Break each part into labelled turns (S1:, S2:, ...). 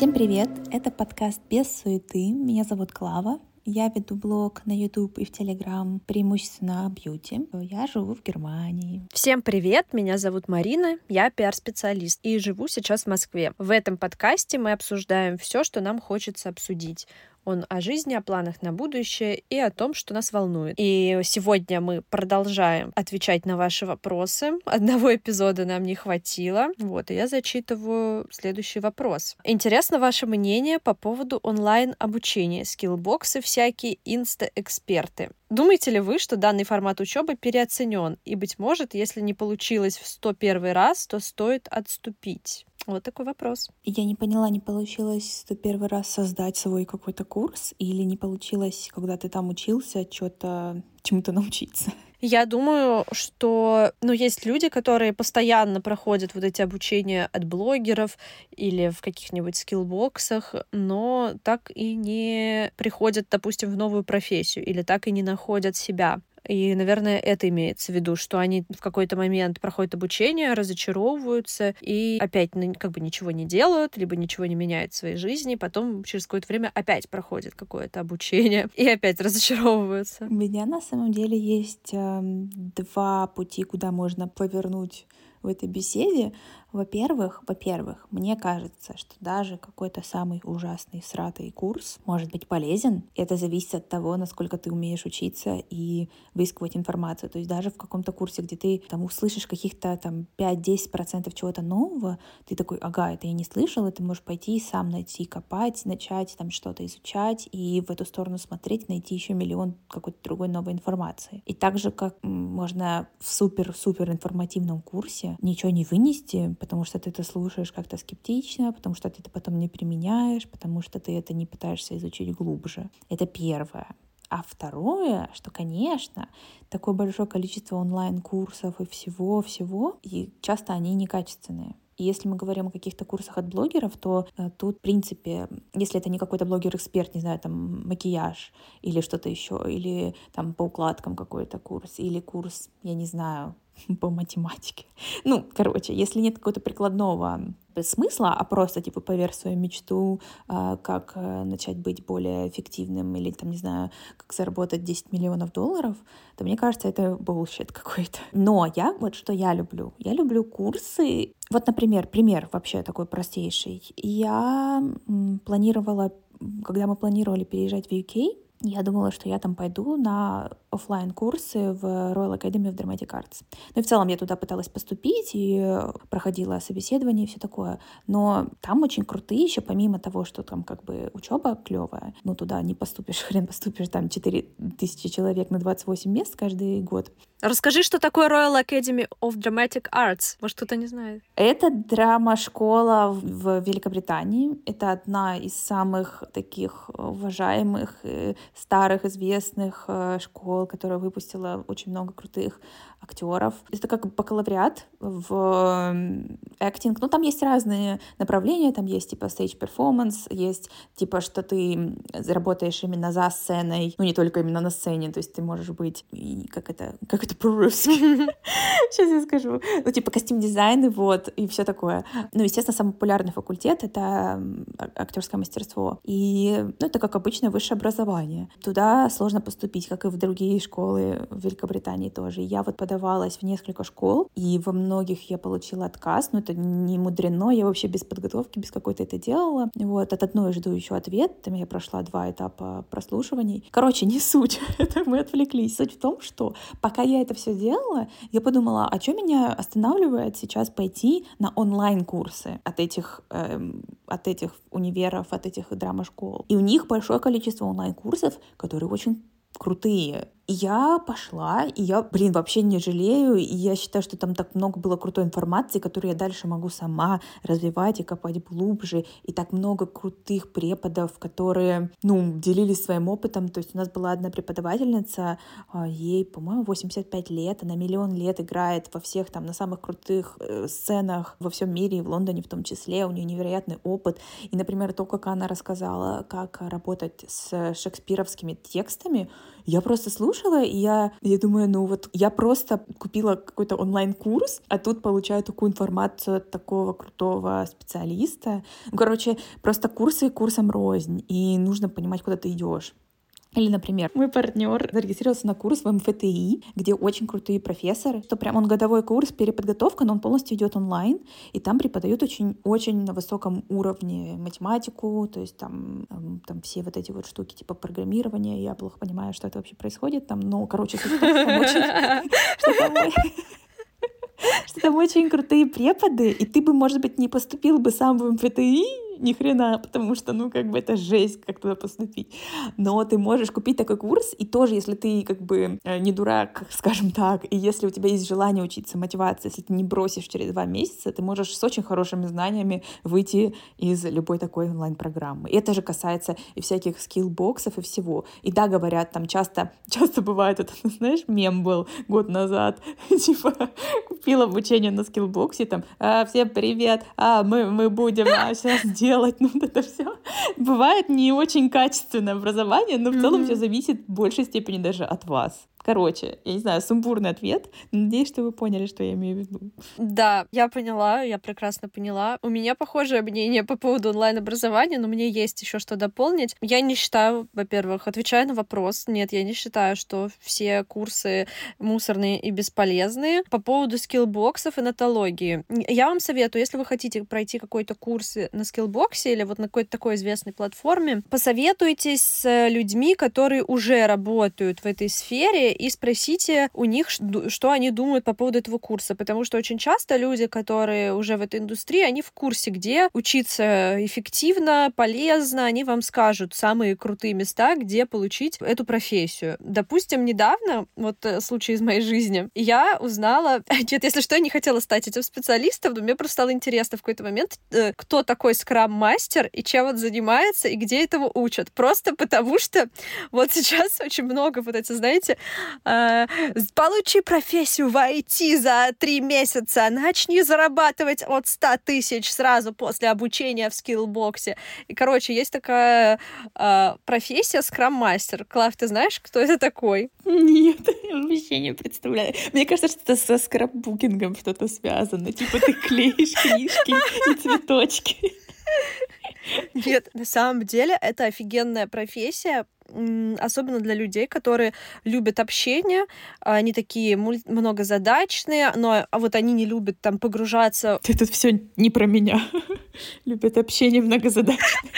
S1: Всем привет! Это подкаст «Без суеты». Меня зовут Клава. Я веду блог на YouTube и в Telegram преимущественно о бьюти. Я живу в Германии.
S2: Всем привет! Меня зовут Марина, я пиар-специалист и живу сейчас в Москве. В этом подкасте мы обсуждаем все, что нам хочется обсудить он о жизни, о планах на будущее и о том, что нас волнует. И сегодня мы продолжаем отвечать на ваши вопросы. Одного эпизода нам не хватило. Вот, и я зачитываю следующий вопрос. Интересно ваше мнение по поводу онлайн-обучения, скиллбоксы всякие, инста-эксперты. Думаете ли вы, что данный формат учебы переоценен? И, быть может, если не получилось в 101 раз, то стоит отступить? Вот такой вопрос.
S1: Я не поняла, не получилось в первый раз создать свой какой-то курс или не получилось, когда ты там учился, что-то чему-то научиться?
S2: Я думаю, что ну, есть люди, которые постоянно проходят вот эти обучения от блогеров или в каких-нибудь скиллбоксах, но так и не приходят, допустим, в новую профессию или так и не находят себя. И, наверное, это имеется в виду, что они в какой-то момент проходят обучение, разочаровываются и опять как бы ничего не делают, либо ничего не меняют в своей жизни, потом через какое-то время опять проходит какое-то обучение и опять разочаровываются.
S1: У меня на самом деле есть э, два пути, куда можно повернуть в этой беседе. Во-первых, во-первых, мне кажется, что даже какой-то самый ужасный сратый курс может быть полезен. Это зависит от того, насколько ты умеешь учиться и выискивать информацию. То есть даже в каком-то курсе, где ты там услышишь каких-то там 5-10% чего-то нового, ты такой, ага, это я не слышал, и ты можешь пойти сам найти, копать, начать там что-то изучать и в эту сторону смотреть, найти еще миллион какой-то другой новой информации. И так же, как можно в супер-супер информативном курсе ничего не вынести, потому что ты это слушаешь как-то скептично, потому что ты это потом не применяешь, потому что ты это не пытаешься изучить глубже. Это первое. А второе, что, конечно, такое большое количество онлайн-курсов и всего-всего, и часто они некачественные. И если мы говорим о каких-то курсах от блогеров, то э, тут, в принципе, если это не какой-то блогер-эксперт, не знаю, там, макияж или что-то еще, или там по укладкам какой-то курс, или курс, я не знаю, по математике. Ну, короче, если нет какого-то прикладного смысла, а просто, типа, поверь свою мечту, а, как э, начать быть более эффективным или, там, не знаю, как заработать 10 миллионов долларов, то мне кажется, это bullshit какой-то. Но я, вот что я люблю. Я люблю курсы. Вот, например, пример вообще такой простейший. Я планировала, когда мы планировали переезжать в UK, я думала, что я там пойду на офлайн курсы в Royal Academy of Dramatic Arts. Ну и в целом я туда пыталась поступить и проходила собеседование и все такое. Но там очень крутые еще, помимо того, что там как бы учеба клевая, ну туда не поступишь, хрен поступишь, там 4 тысячи человек на 28 мест каждый год.
S2: Расскажи, что такое Royal Academy of Dramatic Arts. Может, кто-то не знает.
S1: Это драма-школа в Великобритании. Это одна из самых таких уважаемых, э, старых, известных э, школ, которая выпустила очень много крутых актеров. Это как бакалавриат в acting. Ну, там есть разные направления. Там есть, типа, stage performance, есть, типа, что ты работаешь именно за сценой, ну, не только именно на сцене, то есть ты можешь быть, как это, как это по-русски? Сейчас я скажу. Ну, типа, костюм-дизайн, вот, и все такое. Ну, естественно, самый популярный факультет — это актерское мастерство. И, ну, это, как обычное высшее образование. Туда сложно поступить, как и в другие школы в Великобритании тоже. Я вот подавалась в несколько школ, и во многих я получила отказ, но это не мудрено, я вообще без подготовки, без какой-то это делала. Вот, от одной жду еще ответ, там я прошла два этапа прослушиваний. Короче, не суть, это мы отвлеклись. Суть в том, что пока я это все делала, я подумала, а что меня останавливает сейчас пойти на онлайн-курсы от этих, эм, от этих универов, от этих драма-школ. И у них большое количество онлайн-курсов, которые очень крутые. Я пошла, и я, блин, вообще не жалею, и я считаю, что там так много было крутой информации, которую я дальше могу сама развивать и копать глубже, и так много крутых преподов, которые, ну, делились своим опытом, то есть у нас была одна преподавательница, а, ей, по-моему, 85 лет, она миллион лет играет во всех там, на самых крутых э, сценах во всем мире, и в Лондоне в том числе, у нее невероятный опыт, и, например, то, как она рассказала, как работать с шекспировскими текстами, Я просто слушала, и я, я думаю, ну вот я просто купила какой-то онлайн-курс, а тут получаю такую информацию от такого крутого специалиста. Ну, короче, просто курсы курсом рознь, и нужно понимать, куда ты идешь. Или, например, мой партнер зарегистрировался на курс в МФТИ, где очень крутые профессоры. То прям он годовой курс переподготовка, но он полностью идет онлайн, и там преподают очень, очень на высоком уровне математику, то есть там, эм, там все вот эти вот штуки типа программирования. Я плохо понимаю, что это вообще происходит там, но, короче, что там очень крутые преподы, и ты бы, может быть, не поступил бы сам в МФТИ, ни хрена, потому что, ну, как бы это жесть, как туда поступить. Но ты можешь купить такой курс, и тоже, если ты, как бы, э, не дурак, скажем так, и если у тебя есть желание учиться, мотивация, если ты не бросишь через два месяца, ты можешь с очень хорошими знаниями выйти из любой такой онлайн-программы. И это же касается и всяких скиллбоксов и всего. И да, говорят, там часто, часто бывает, это, знаешь, мем был год назад, типа, купила обучение на скиллбоксе, там, а, всем привет, а, мы, мы будем а, сейчас делать делать, ну вот это все. Бывает не очень качественное образование, но в целом все зависит в большей степени даже от вас. Короче, я не знаю, сумбурный ответ. Надеюсь, что вы поняли, что я имею в виду.
S2: Да, я поняла, я прекрасно поняла. У меня похожее мнение по поводу онлайн-образования, но мне есть еще что дополнить. Я не считаю, во-первых, отвечая на вопрос, нет, я не считаю, что все курсы мусорные и бесполезные. По поводу скиллбоксов и нотологии. Я вам советую, если вы хотите пройти какой-то курс на скиллбоксе или вот на какой-то такой известной платформе, посоветуйтесь с людьми, которые уже работают в этой сфере и спросите у них, что они думают по поводу этого курса, потому что очень часто люди, которые уже в этой индустрии, они в курсе, где учиться эффективно, полезно, они вам скажут самые крутые места, где получить эту профессию. Допустим, недавно, вот э, случай из моей жизни, я узнала, нет, если что, я не хотела стать этим специалистом, но мне просто стало интересно в какой-то момент, э, кто такой скрам-мастер и чем он занимается, и где этого учат. Просто потому что вот сейчас очень много вот эти, знаете, э, получи профессию в IT за три месяца, начни зарабатывать от 100 тысяч сразу после обучения в скиллбоксе. И, короче, есть такая э, профессия скрам-мастер. Клав, ты знаешь, кто это такой?
S1: Нет, я вообще не представляю. Мне кажется, что это со скраббукингом что-то связано. Типа ты клеишь книжки и цветочки.
S2: Нет, на самом деле это офигенная профессия, особенно для людей, которые любят общение, они такие многозадачные, но а вот они не любят там погружаться.
S1: Ты тут все не про меня. Любят общение многозадачное.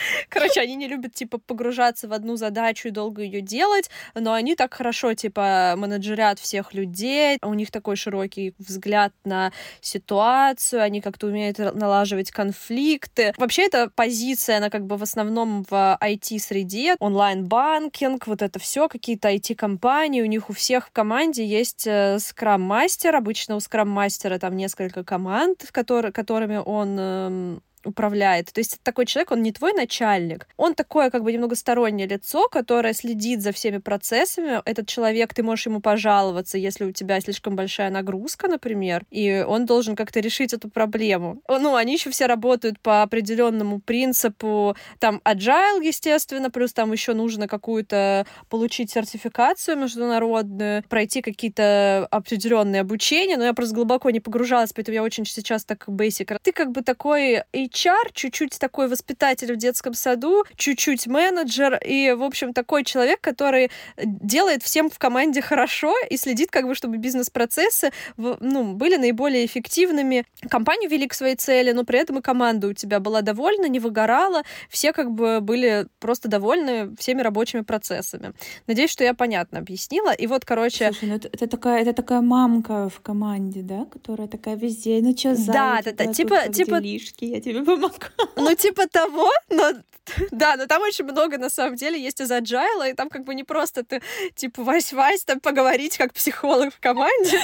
S2: Короче, они не любят, типа, погружаться в одну задачу и долго ее делать, но они так хорошо, типа, менеджерят всех людей, у них такой широкий взгляд на ситуацию, они как-то умеют налаживать конфликты. Вообще, эта позиция, она как бы в основном в IT-среде, онлайн-банкинг, вот это все, какие-то IT-компании, у них у всех в команде есть скрам-мастер, обычно у скрам-мастера там несколько команд, которые, которыми он эм, управляет. То есть такой человек, он не твой начальник. Он такое как бы немного стороннее лицо, которое следит за всеми процессами. Этот человек, ты можешь ему пожаловаться, если у тебя слишком большая нагрузка, например, и он должен как-то решить эту проблему. Ну, они еще все работают по определенному принципу, там, agile, естественно, плюс там еще нужно какую-то получить сертификацию международную, пройти какие-то определенные обучения, но я просто глубоко не погружалась, поэтому я очень сейчас так basic. Ты как бы такой HR, чуть-чуть такой воспитатель в детском саду, чуть-чуть менеджер и, в общем, такой человек, который делает всем в команде хорошо и следит, как бы, чтобы бизнес-процессы ну, были наиболее эффективными. Компанию вели к своей цели, но при этом и команда у тебя была довольна, не выгорала, все как бы были просто довольны всеми рабочими процессами. Надеюсь, что я понятно объяснила. И вот, короче...
S1: Слушай, ну это, это, такая, это такая мамка в команде, да, которая такая везде, ну что за...
S2: Да, да, да, типа... типа...
S1: Делишки, я тебе помогу.
S2: Ну, типа того, но да, но там очень много, на самом деле, есть из agile, и там как бы не просто ты, типа, вась-вась, там поговорить как психолог в команде,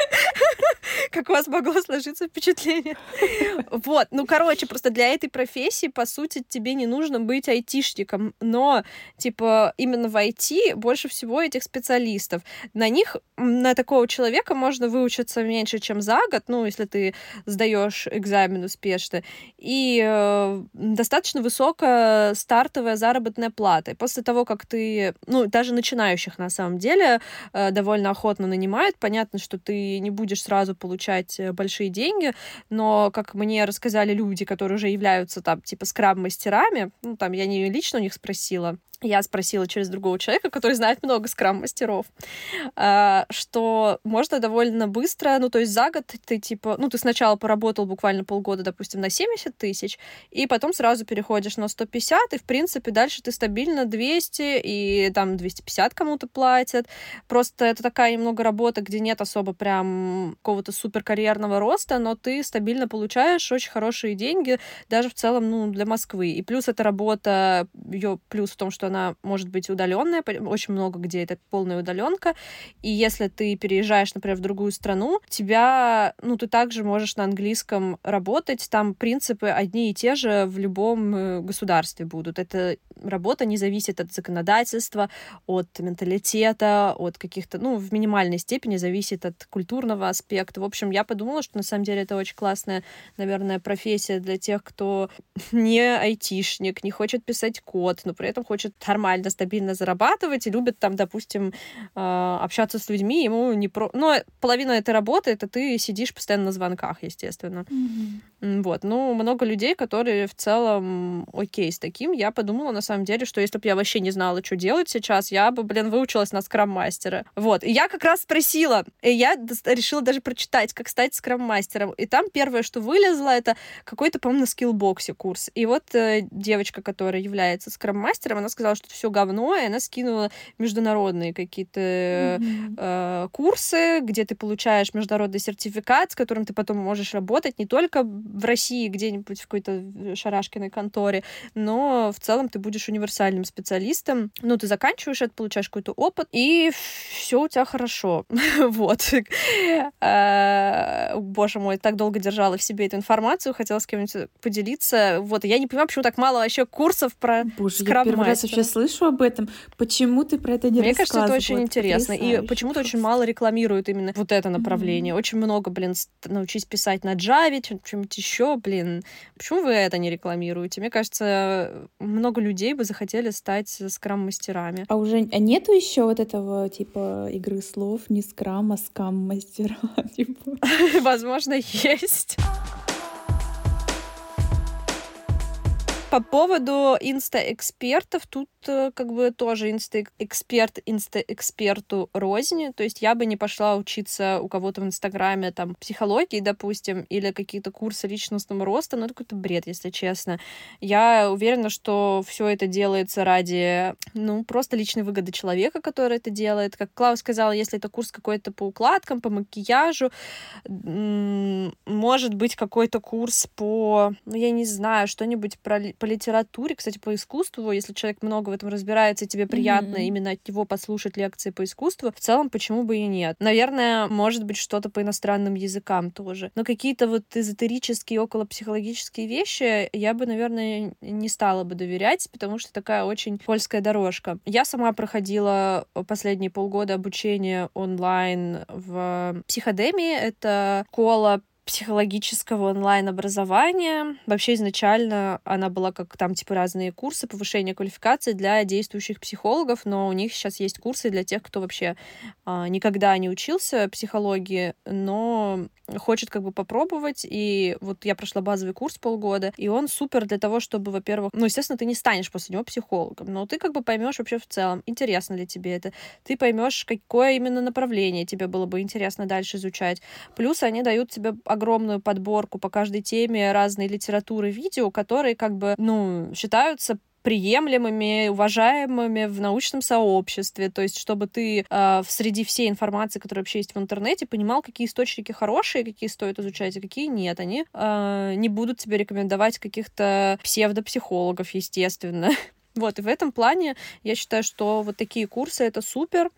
S2: как у вас могло сложиться впечатление. Вот, ну, короче, просто для этой профессии, по сути, тебе не нужно быть айтишником, но, типа, именно в IT больше всего этих специалистов. На них, на такого человека можно выучиться меньше, чем за год, ну, если ты сдаешь экзамен успешно, и достаточно высокая стартовая заработная плата. И после того, как ты, ну, даже начинающих на самом деле э, довольно охотно нанимают, понятно, что ты не будешь сразу получать э, большие деньги, но, как мне рассказали люди, которые уже являются там, типа, скраб-мастерами, ну, там, я не лично у них спросила, я спросила через другого человека, который знает много скрам-мастеров, а, что можно довольно быстро, ну, то есть за год ты, типа, ну, ты сначала поработал буквально полгода, допустим, на 70 тысяч, и потом сразу переходишь на 150, и, в принципе, дальше ты стабильно 200, и там 250 кому-то платят. Просто это такая немного работа, где нет особо прям какого-то суперкарьерного роста, но ты стабильно получаешь очень хорошие деньги, даже в целом, ну, для Москвы. И плюс эта работа, ее плюс в том, что она может быть удаленная, очень много где это полная удаленка. И если ты переезжаешь, например, в другую страну, тебя, ну, ты также можешь на английском работать. Там принципы одни и те же в любом э, государстве будут. Эта работа не зависит от законодательства, от менталитета, от каких-то, ну, в минимальной степени зависит от культурного аспекта. В общем, я подумала, что на самом деле это очень классная, наверное, профессия для тех, кто не айтишник, не хочет писать код, но при этом хочет нормально, стабильно зарабатывать и любит там, допустим, а, общаться с людьми, ему не про... Но половина этой работы — это ты сидишь постоянно на звонках, естественно. Mm-hmm. Вот. Ну, много людей, которые в целом окей с таким. Я подумала, на самом деле, что если бы я вообще не знала, что делать сейчас, я бы, блин, выучилась на скрам-мастера. Вот. И я как раз спросила, и я решила даже прочитать, как стать скрам-мастером. И там первое, что вылезло, это какой-то, по-моему, на скиллбоксе курс. И вот э, девочка, которая является скрам-мастером, она сказала, что все говно, и она скинула международные какие-то mm-hmm. э, курсы, где ты получаешь международный сертификат, с которым ты потом можешь работать не только в России где-нибудь в какой-то шарашкиной конторе, но в целом ты будешь универсальным специалистом. Ну, ты заканчиваешь это, получаешь какой-то опыт, и все у тебя хорошо. вот. Э, боже мой, так долго держала в себе эту информацию, хотела с кем-нибудь поделиться. Вот, я не понимаю, почему так мало вообще курсов про
S1: Боже, я первый раз вообще слышу об этом. Почему ты про это не
S2: Мне кажется, это очень интересно. И почему-то очень мало рекламируют именно вот это направление. Очень много, блин, научись писать на Java, чем-нибудь еще, блин. Почему вы это не рекламируете? Мне кажется, много людей бы захотели стать скрам-мастерами.
S1: А уже а нету еще вот этого типа игры слов не скрам, а скам-мастера? Типа?
S2: Возможно, есть. По поводу инста-экспертов, тут э, как бы тоже инста-эксперт инста-эксперту рознь. То есть я бы не пошла учиться у кого-то в Инстаграме там психологии, допустим, или какие-то курсы личностного роста, но это какой-то бред, если честно. Я уверена, что все это делается ради, ну, просто личной выгоды человека, который это делает. Как Клаус сказала, если это курс какой-то по укладкам, по макияжу, может быть какой-то курс по, ну, я не знаю, что-нибудь про по литературе, кстати, по искусству, если человек много этом разбирается, и тебе приятно mm-hmm. именно от него послушать лекции по искусству, в целом, почему бы и нет? Наверное, может быть, что-то по иностранным языкам тоже. Но какие-то вот эзотерические, околопсихологические вещи я бы, наверное, не стала бы доверять, потому что такая очень польская дорожка. Я сама проходила последние полгода обучения онлайн в психодемии. Это школа психологического онлайн-образования. Вообще изначально она была как там типа разные курсы повышения квалификации для действующих психологов, но у них сейчас есть курсы для тех, кто вообще а, никогда не учился психологии, но хочет как бы попробовать. И вот я прошла базовый курс полгода, и он супер для того, чтобы, во-первых, ну, естественно, ты не станешь после него психологом, но ты как бы поймешь вообще в целом, интересно ли тебе это. Ты поймешь, какое именно направление тебе было бы интересно дальше изучать. Плюс они дают тебе огромную подборку по каждой теме разной литературы, видео, которые как бы, ну, считаются приемлемыми, уважаемыми в научном сообществе. То есть, чтобы ты э, среди всей информации, которая вообще есть в интернете, понимал, какие источники хорошие, какие стоит изучать, а какие нет. Они э, не будут тебе рекомендовать каких-то псевдопсихологов, естественно. Вот, и в этом плане я считаю, что вот такие курсы — это супер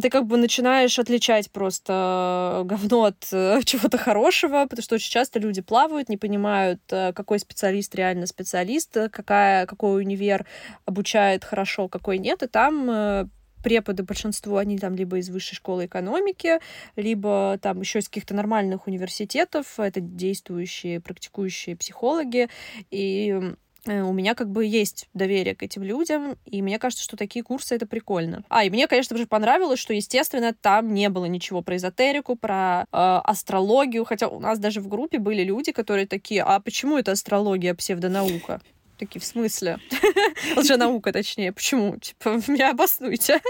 S2: ты как бы начинаешь отличать просто говно от э, чего-то хорошего, потому что очень часто люди плавают, не понимают, э, какой специалист реально специалист, какая, какой универ обучает хорошо, какой нет, и там э, преподы, большинство, они там либо из высшей школы экономики, либо там еще из каких-то нормальных университетов, это действующие, практикующие психологи, и Э, у меня как бы есть доверие к этим людям, и мне кажется, что такие курсы — это прикольно. А, и мне, конечно же, понравилось, что, естественно, там не было ничего про эзотерику, про э, астрологию, хотя у нас даже в группе были люди, которые такие, а почему это астрология, псевдонаука? Такие, в смысле? Лженаука, точнее. Почему? Типа, меня обоснуйте.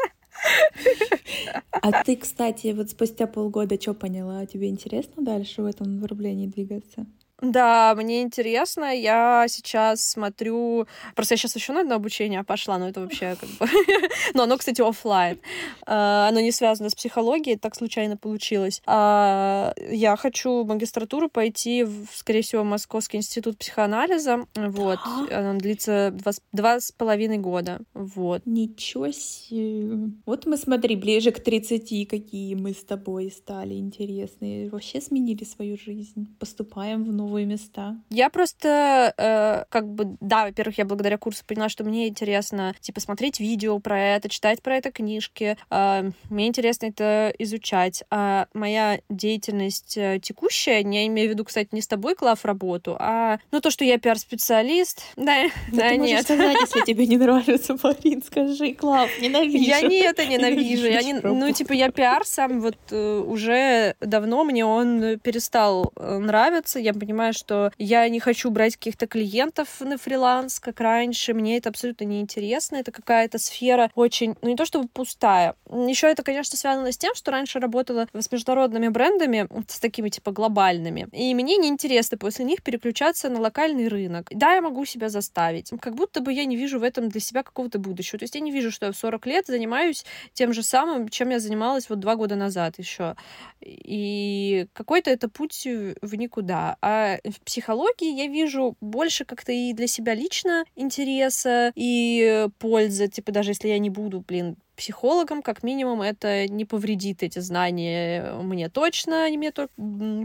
S1: А ты, кстати, вот спустя полгода что поняла? Тебе интересно дальше в этом направлении двигаться?
S2: Да, мне интересно. Я сейчас смотрю... Просто я сейчас еще на одно обучение пошла, но это вообще как бы... но оно, кстати, офлайн. А, оно не связано с психологией, так случайно получилось. А, я хочу магистратуру пойти, в, скорее всего, в Московский институт психоанализа. Вот. Оно длится два, два с половиной года. Вот.
S1: Ничего себе. Вот мы, смотри, ближе к 30, какие мы с тобой стали интересные. Вообще сменили свою жизнь. Поступаем в новую новые места?
S2: Я просто, э, как бы, да, во-первых, я благодаря курсу поняла, что мне интересно, типа, смотреть видео про это, читать про это книжки. Э, мне интересно это изучать. А моя деятельность э, текущая, не имею в виду, кстати, не с тобой, Клав, работу, а, ну, то, что я пиар-специалист, да, да,
S1: ты
S2: нет.
S1: сказать, если тебе не нравится, Марин, скажи, Клав, ненавижу.
S2: Я не это ненавижу. Я не, ну, типа, я пиар сам вот э, уже давно мне он перестал э, нравиться. Я понимаю, понимаю, что я не хочу брать каких-то клиентов на фриланс, как раньше. Мне это абсолютно неинтересно. Это какая-то сфера очень, ну не то чтобы пустая. Еще это, конечно, связано с тем, что раньше работала с международными брендами, с такими типа глобальными. И мне неинтересно после них переключаться на локальный рынок. Да, я могу себя заставить. Как будто бы я не вижу в этом для себя какого-то будущего. То есть я не вижу, что я в 40 лет занимаюсь тем же самым, чем я занималась вот два года назад еще. И какой-то это путь в никуда. А в психологии я вижу больше как-то и для себя лично интереса и пользы, типа даже если я не буду, блин, психологом, как минимум, это не повредит эти знания мне точно, они мне только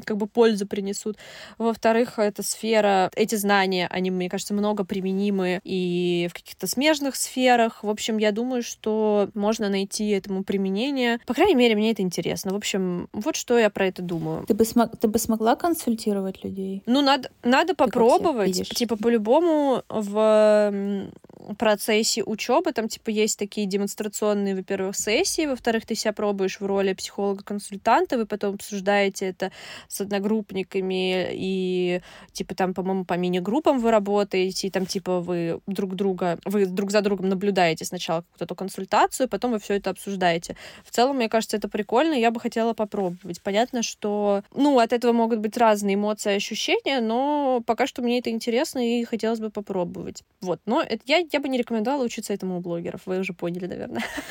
S2: как бы пользу принесут. Во-вторых, эта сфера, эти знания, они, мне кажется, много применимы и в каких-то смежных сферах. В общем, я думаю, что можно найти этому применение. По крайней мере, мне это интересно. В общем, вот что я про это думаю.
S1: Ты бы, смог, ты бы смогла консультировать людей?
S2: Ну, надо, надо попробовать. Типа, по-любому в процессе учебы там, типа, есть такие демонстрационные определенные, во-первых, сессии, во-вторых, ты себя пробуешь в роли психолога-консультанта, вы потом обсуждаете это с одногруппниками, и, типа, там, по-моему, по мини-группам вы работаете, и там, типа, вы друг друга, вы друг за другом наблюдаете сначала какую-то консультацию, потом вы все это обсуждаете. В целом, мне кажется, это прикольно, я бы хотела попробовать. Понятно, что, ну, от этого могут быть разные эмоции ощущения, но пока что мне это интересно, и хотелось бы попробовать. Вот, но это, я, я бы не рекомендовала учиться этому у блогеров, вы уже поняли, наверное.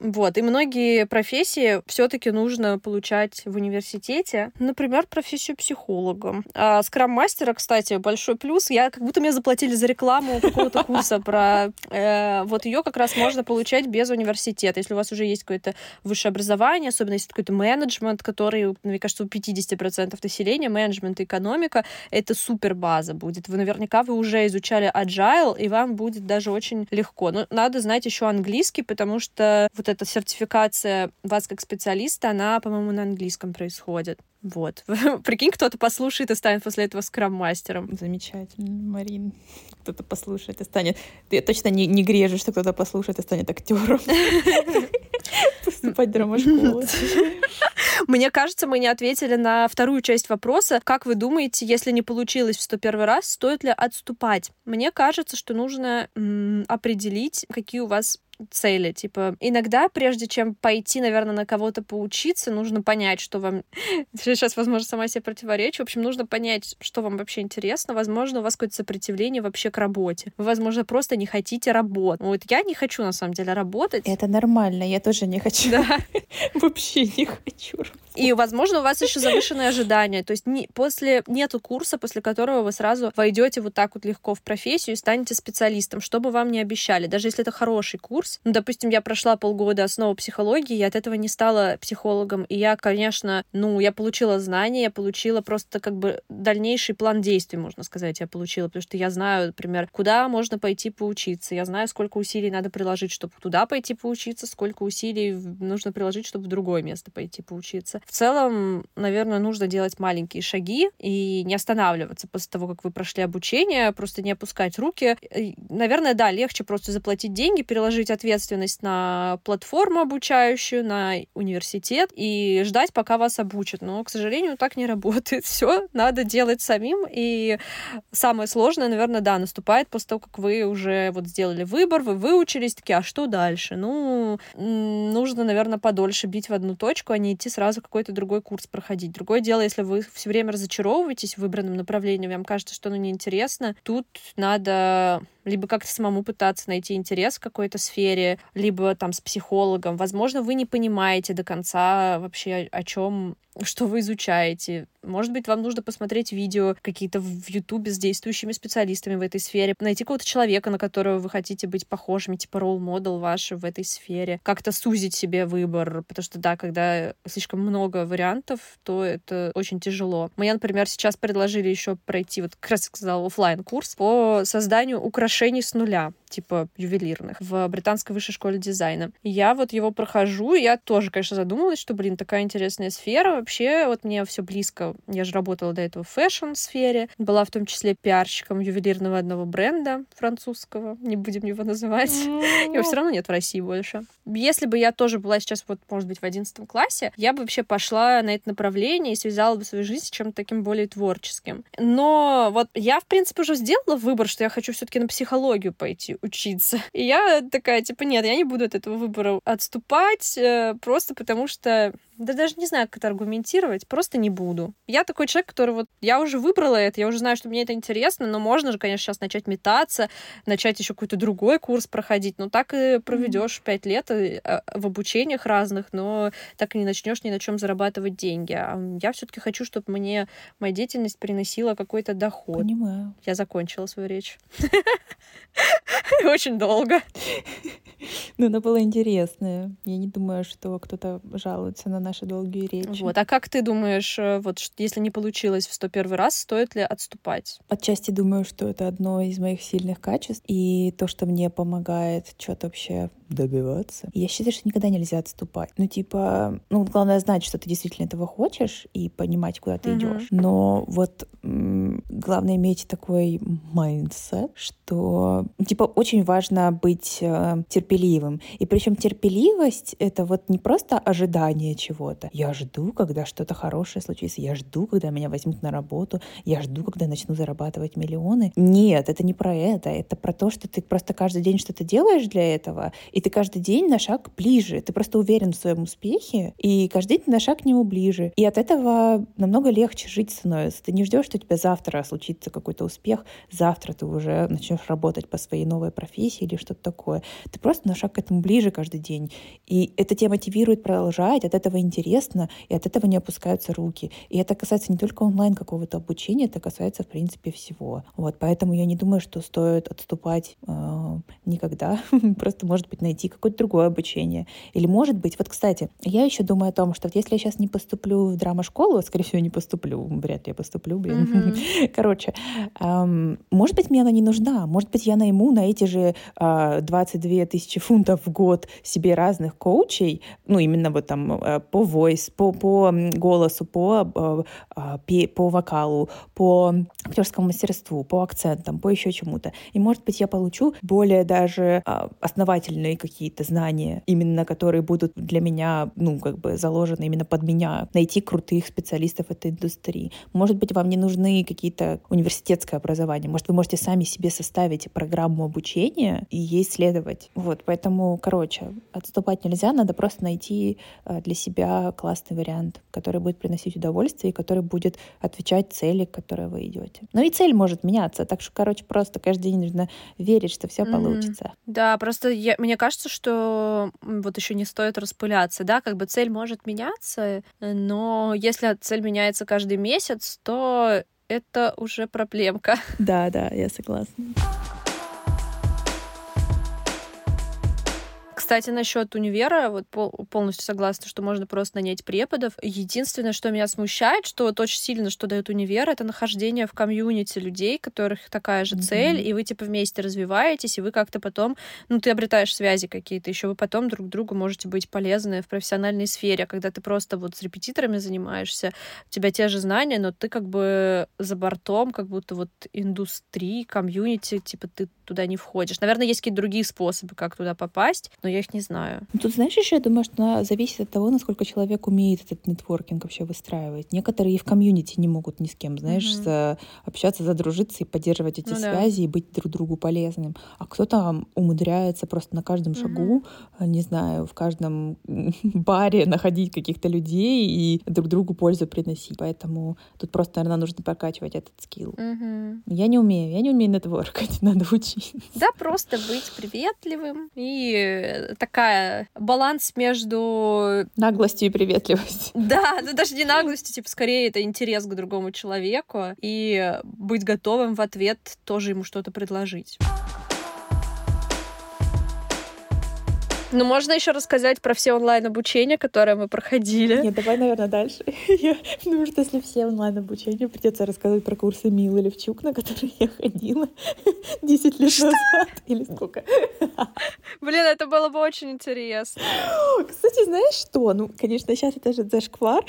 S2: Вот, и многие профессии все-таки нужно получать в университете. Например, профессию психолога. А скрам-мастера, кстати, большой плюс. Я как будто мне заплатили за рекламу какого-то курса про... Э, вот ее как раз можно получать без университета. Если у вас уже есть какое-то высшее образование, особенно если какой-то менеджмент, который, мне кажется, у 50% населения, менеджмент и экономика, это супер база будет. Вы наверняка вы уже изучали agile, и вам будет даже очень легко. Но надо знать еще английский, потому что вот эта сертификация вас как специалиста, она, по-моему, на английском происходит. Вот. Прикинь, кто-то послушает и станет после этого скрам-мастером.
S1: Замечательно, Марин. Кто-то послушает и станет... Ты точно не, не грежешь, что кто-то послушает и станет актером. Поступать в драмашколу.
S2: Мне кажется, мы не ответили на вторую часть вопроса. Как вы думаете, если не получилось в 101 раз, стоит ли отступать? Мне кажется, что нужно определить, какие у вас цели. Типа, иногда, прежде чем пойти, наверное, на кого-то поучиться, нужно понять, что вам... Сейчас, возможно, сама себе противоречу. В общем, нужно понять, что вам вообще интересно. Возможно, у вас какое-то сопротивление вообще к работе. Вы, возможно, просто не хотите работать. Вот я не хочу, на самом деле, работать.
S1: Это нормально, я тоже не хочу.
S2: Да.
S1: Вообще не хочу
S2: И, возможно, у вас еще завышенные ожидания. То есть не, после нету курса, после которого вы сразу войдете вот так вот легко в профессию и станете специалистом, что бы вам не обещали. Даже если это хороший курс, курс. Ну, допустим, я прошла полгода основу психологии, и от этого не стала психологом. И я, конечно, ну, я получила знания, я получила просто как бы дальнейший план действий, можно сказать, я получила, потому что я знаю, например, куда можно пойти поучиться, я знаю, сколько усилий надо приложить, чтобы туда пойти поучиться, сколько усилий нужно приложить, чтобы в другое место пойти поучиться. В целом, наверное, нужно делать маленькие шаги и не останавливаться после того, как вы прошли обучение, просто не опускать руки. Наверное, да, легче просто заплатить деньги, переложить ответственность на платформу обучающую, на университет и ждать, пока вас обучат. Но, к сожалению, так не работает. Все надо делать самим. И самое сложное, наверное, да, наступает после того, как вы уже вот сделали выбор, вы выучились, такие, а что дальше? Ну, нужно, наверное, подольше бить в одну точку, а не идти сразу какой-то другой курс проходить. Другое дело, если вы все время разочаровываетесь в выбранном направлении, вам кажется, что оно неинтересно, тут надо либо как-то самому пытаться найти интерес в какой-то сфере, либо там с психологом. Возможно, вы не понимаете до конца вообще, о чем что вы изучаете. Может быть, вам нужно посмотреть видео какие-то в Ютубе с действующими специалистами в этой сфере, найти какого-то человека, на которого вы хотите быть похожими, типа ролл-модел ваш в этой сфере, как-то сузить себе выбор, потому что, да, когда слишком много вариантов, то это очень тяжело. Мне, например, сейчас предложили еще пройти, вот как раз сказала, офлайн курс по созданию украшений с нуля типа ювелирных, в британской высшей школе дизайна. Я вот его прохожу, и я тоже, конечно, задумалась, что, блин, такая интересная сфера. Вообще, вот мне все близко. Я же работала до этого в fashion-сфере, была в том числе пиарщиком ювелирного одного бренда французского, не будем его называть. Его все равно нет в России больше. Если бы я тоже была сейчас, вот, может быть, в одиннадцатом классе, я бы вообще пошла на это направление и связала бы свою жизнь с чем-то таким более творческим. Но вот я, в принципе, уже сделала выбор, что я хочу все-таки на психологию пойти учиться. И я такая, типа, нет, я не буду от этого выбора отступать, э, просто потому что да даже не знаю, как это аргументировать, просто не буду. Я такой человек, который вот, я уже выбрала это, я уже знаю, что мне это интересно, но можно же, конечно, сейчас начать метаться, начать еще какой-то другой курс проходить, но так и проведешь пять лет э, а, в обучениях разных, но так и не начнешь ни на чем зарабатывать деньги. А я все-таки хочу, чтобы мне моя деятельность приносила какой-то доход.
S1: Понимаю.
S2: Я закончила свою речь. Очень долго.
S1: Ну, она была интересная. Я не думаю, что кто-то жалуется на наши долгие речи.
S2: Вот. А как ты думаешь, э, вот если не получилось в 101 раз, стоит ли отступать?
S1: Отчасти думаю, что это одно из моих сильных качеств, и то, что мне помогает что-то вообще добиваться. Я считаю, что никогда нельзя отступать. Ну, типа, ну, главное знать, что ты действительно этого хочешь и понимать, куда ты mm-hmm. идешь. Но вот м- главное иметь такой mindset, что, типа, очень важно быть э, терпеливым. И причем терпеливость — это вот не просто ожидание чего-то. Я жду, когда что-то хорошее случится. Я жду, когда меня возьмут на работу. Я жду, когда начну зарабатывать миллионы. Нет, это не про это. Это про то, что ты просто каждый день что-то делаешь для этого, и и ты каждый день на шаг ближе. Ты просто уверен в своем успехе, и каждый день на шаг к нему ближе. И от этого намного легче жить становится. Ты не ждешь, что у тебя завтра случится какой-то успех, завтра ты уже начнешь работать по своей новой профессии или что-то такое. Ты просто на шаг к этому ближе каждый день. И это тебя мотивирует продолжать, от этого интересно, и от этого не опускаются руки. И это касается не только онлайн какого-то обучения, это касается, в принципе, всего. Вот, поэтому я не думаю, что стоит отступать э, никогда. Просто, может быть, на найти какое-то другое обучение. Или, может быть, вот, кстати, я еще думаю о том, что вот если я сейчас не поступлю в драма-школу, скорее всего, не поступлю, вряд ли я поступлю, блин. Mm-hmm. Короче, эм, может быть, мне она не нужна. Может быть, я найму на эти же э, 22 тысячи фунтов в год себе разных коучей, ну, именно вот там э, по voice, по, по голосу, по, э, по вокалу, по актерскому мастерству, по акцентам, по еще чему-то. И, может быть, я получу более даже э, основательные какие-то знания, именно которые будут для меня, ну, как бы заложены именно под меня, найти крутых специалистов этой индустрии. Может быть, вам не нужны какие-то университетское образование, может, вы можете сами себе составить программу обучения и ей следовать. Вот, поэтому, короче, отступать нельзя, надо просто найти э, для себя классный вариант, который будет приносить удовольствие и который будет отвечать цели, к которой вы идете. Ну и цель может меняться, так что, короче, просто каждый день нужно верить, что все mm-hmm. получится.
S2: Да, просто я, мне кажется, что вот еще не стоит распыляться, да, как бы цель может меняться, но если цель меняется каждый месяц, то это уже проблемка.
S1: Да, да, я согласна.
S2: Кстати, насчет универа, вот пол- полностью согласна, что можно просто нанять преподов. Единственное, что меня смущает, что вот очень сильно, что дает универ, это нахождение в комьюнити людей, которых такая же цель, mm-hmm. и вы типа вместе развиваетесь, и вы как-то потом, ну, ты обретаешь связи какие-то, еще вы потом друг другу можете быть полезны в профессиональной сфере. Когда ты просто вот с репетиторами занимаешься, у тебя те же знания, но ты как бы за бортом, как будто вот индустрии, комьюнити, типа ты туда не входишь. Наверное, есть какие-то другие способы, как туда попасть, но я их не знаю.
S1: Ну, тут, знаешь, еще я думаю, что зависит от того, насколько человек умеет этот нетворкинг вообще выстраивать. Некоторые в комьюнити не могут ни с кем, знаешь, mm-hmm. за, общаться, задружиться и поддерживать эти ну, связи да. и быть друг другу полезным. А кто-то умудряется просто на каждом mm-hmm. шагу, э, не знаю, в каждом баре находить каких-то людей и друг другу пользу приносить. Поэтому тут просто, наверное, нужно прокачивать этот скилл.
S2: Mm-hmm.
S1: Я не умею, я не умею нетворкать, надо учить.
S2: Да, просто быть приветливым. И такая баланс между...
S1: Наглостью и приветливостью.
S2: Да, ну даже не наглостью, типа скорее это интерес к другому человеку. И быть готовым в ответ тоже ему что-то предложить. Ну, можно еще рассказать про все онлайн-обучения, которые мы проходили.
S1: Нет, давай, наверное, дальше. Я, потому что если все онлайн-обучения, придется рассказывать про курсы Милы Левчук, на которые я ходила 10 лет что? назад. Или сколько?
S2: Блин, это было бы очень интересно.
S1: Кстати, знаешь что? Ну, конечно, сейчас это же зашквар.